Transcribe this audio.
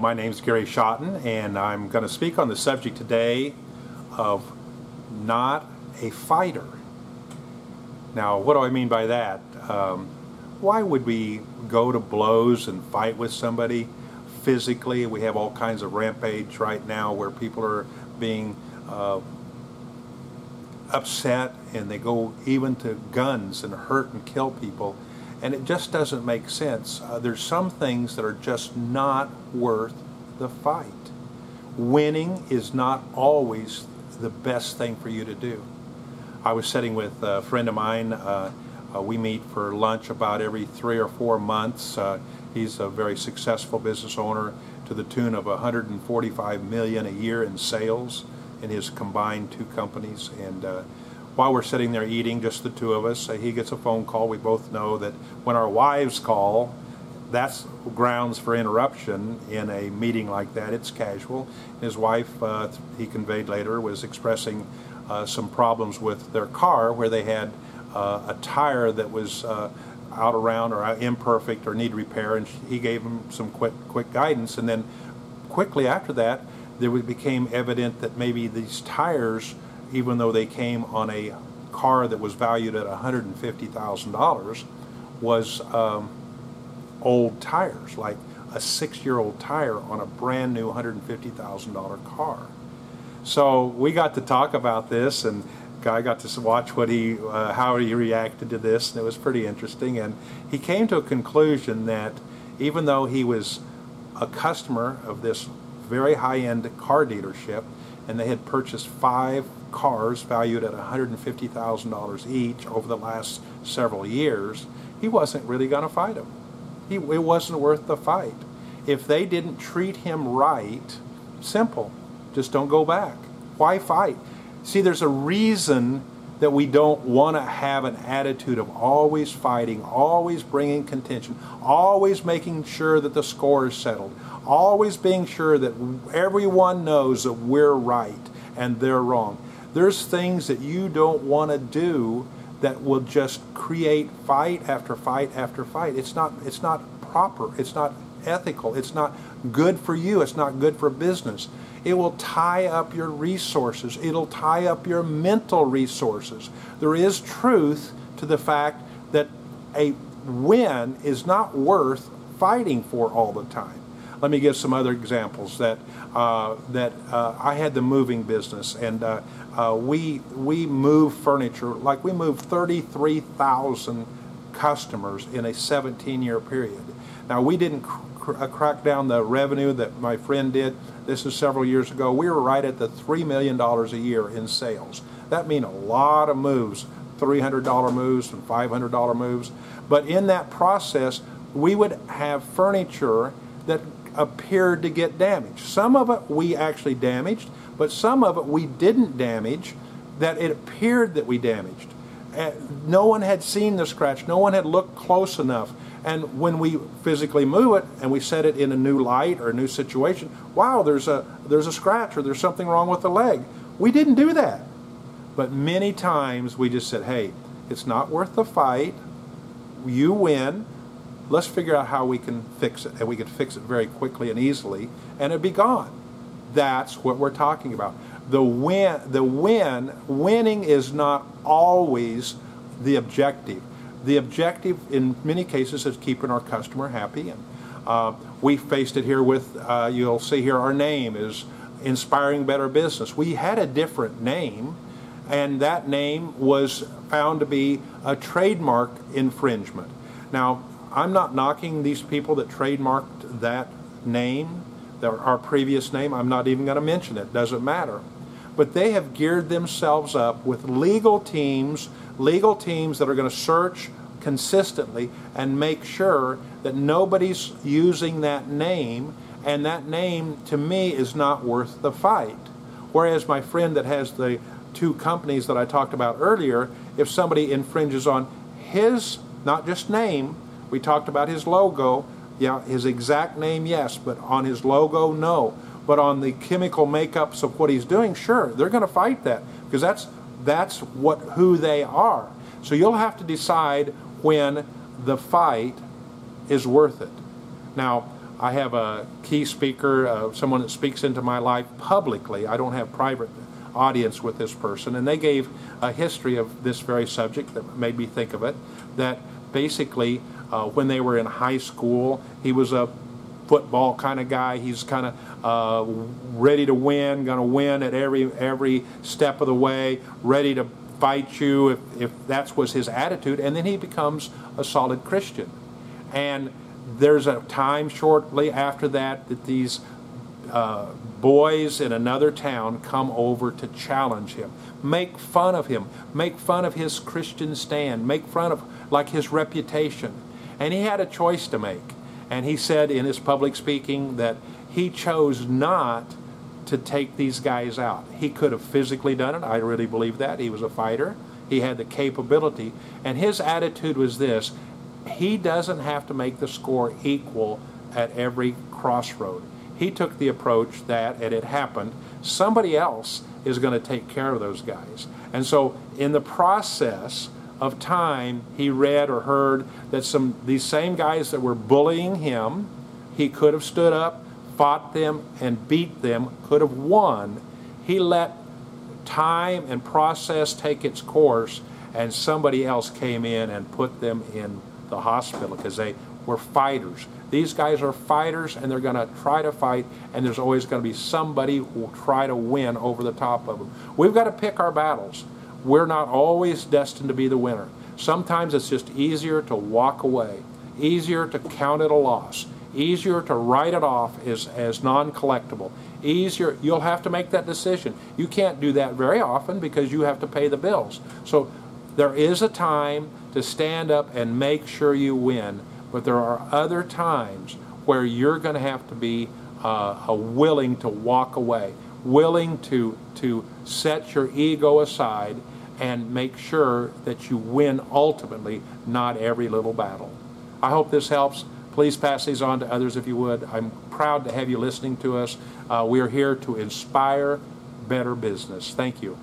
my name is Gary Schotten, and I'm going to speak on the subject today of not a fighter. Now, what do I mean by that? Um, why would we go to blows and fight with somebody physically? We have all kinds of rampage right now where people are being uh, upset and they go even to guns and hurt and kill people and it just doesn't make sense. Uh, there's some things that are just not worth the fight. Winning is not always the best thing for you to do. I was sitting with a friend of mine. Uh, uh, we meet for lunch about every three or four months. Uh, he's a very successful business owner to the tune of 145 million a year in sales in his combined two companies, and uh, while we're sitting there eating, just the two of us, uh, he gets a phone call. We both know that when our wives call, that's grounds for interruption in a meeting like that. It's casual. His wife, uh, he conveyed later, was expressing uh, some problems with their car where they had uh, a tire that was uh, out around or imperfect or need repair, and he gave him some quick, quick guidance. And then quickly after that, there became evident that maybe these tires even though they came on a car that was valued at $150,000, was um, old tires, like a six year old tire on a brand new $150,000 car. So we got to talk about this, and guy got to watch what he, uh, how he reacted to this, and it was pretty interesting. And he came to a conclusion that even though he was a customer of this very high end car dealership, and they had purchased five cars valued at $150,000 each over the last several years, he wasn't really going to fight them. He, it wasn't worth the fight. If they didn't treat him right, simple, just don't go back. Why fight? See, there's a reason that we don't want to have an attitude of always fighting, always bringing contention, always making sure that the score is settled, always being sure that everyone knows that we're right and they're wrong. There's things that you don't want to do that will just create fight after fight after fight. It's not it's not proper. It's not ethical. It's not good for you. It's not good for business. It will tie up your resources. It'll tie up your mental resources. There is truth to the fact that a win is not worth fighting for all the time. Let me give some other examples that uh, that uh, I had the moving business, and uh, uh we we move furniture like we moved 33,000 customers in a 17-year period. Now we didn't cr- uh, crack down the revenue that my friend did. This is several years ago. We were right at the three million dollars a year in sales. That means a lot of moves, $300 moves and $500 moves. But in that process, we would have furniture that appeared to get damaged. Some of it we actually damaged, but some of it we didn't damage that it appeared that we damaged. Uh, no one had seen the scratch, no one had looked close enough. And when we physically move it and we set it in a new light or a new situation, wow, there's a there's a scratch or there's something wrong with the leg. We didn't do that. But many times we just said, "Hey, it's not worth the fight. You win let's figure out how we can fix it, and we can fix it very quickly and easily, and it'd be gone. That's what we're talking about. The win, the win, winning is not always the objective. The objective, in many cases, is keeping our customer happy, and uh, we faced it here with. Uh, you'll see here our name is inspiring better business. We had a different name, and that name was found to be a trademark infringement. Now, I'm not knocking these people that trademarked that name, our previous name. I'm not even going to mention it. Doesn't matter. But they have geared themselves up with legal teams, legal teams that are going to search consistently and make sure that nobody's using that name, and that name to me is not worth the fight. Whereas my friend that has the two companies that I talked about earlier, if somebody infringes on his not just name, we talked about his logo. Yeah, his exact name, yes, but on his logo, no. But on the chemical makeups of what he's doing, sure, they're going to fight that because that's that's what who they are. So you'll have to decide when the fight is worth it. Now, I have a key speaker, uh, someone that speaks into my life publicly. I don't have private audience with this person, and they gave a history of this very subject that made me think of it. That basically, uh, when they were in high school, he was a football kind of guy. He's kind of uh, ready to win, going to win at every every step of the way, ready to fight you if, if that was his attitude. And then he becomes a solid Christian. And there's a time shortly after that that these uh, boys in another town come over to challenge him, make fun of him, make fun of his Christian stand, make fun of like his reputation. And he had a choice to make. And he said in his public speaking that he chose not to take these guys out. He could have physically done it. I really believe that. He was a fighter. He had the capability. And his attitude was this he doesn't have to make the score equal at every crossroad. He took the approach that, and it happened, somebody else is going to take care of those guys. And so, in the process, of time, he read or heard that some these same guys that were bullying him, he could have stood up, fought them, and beat them, could have won. He let time and process take its course, and somebody else came in and put them in the hospital because they were fighters. These guys are fighters and they're going to try to fight, and there's always going to be somebody who will try to win over the top of them. We've got to pick our battles we're not always destined to be the winner. Sometimes it's just easier to walk away, easier to count it a loss, easier to write it off as, as non collectible. Easier, you'll have to make that decision. You can't do that very often because you have to pay the bills. So there is a time to stand up and make sure you win, but there are other times where you're going to have to be uh, willing to walk away, willing to, to set your ego aside and make sure that you win ultimately, not every little battle. I hope this helps. Please pass these on to others if you would. I'm proud to have you listening to us. Uh, we are here to inspire better business. Thank you.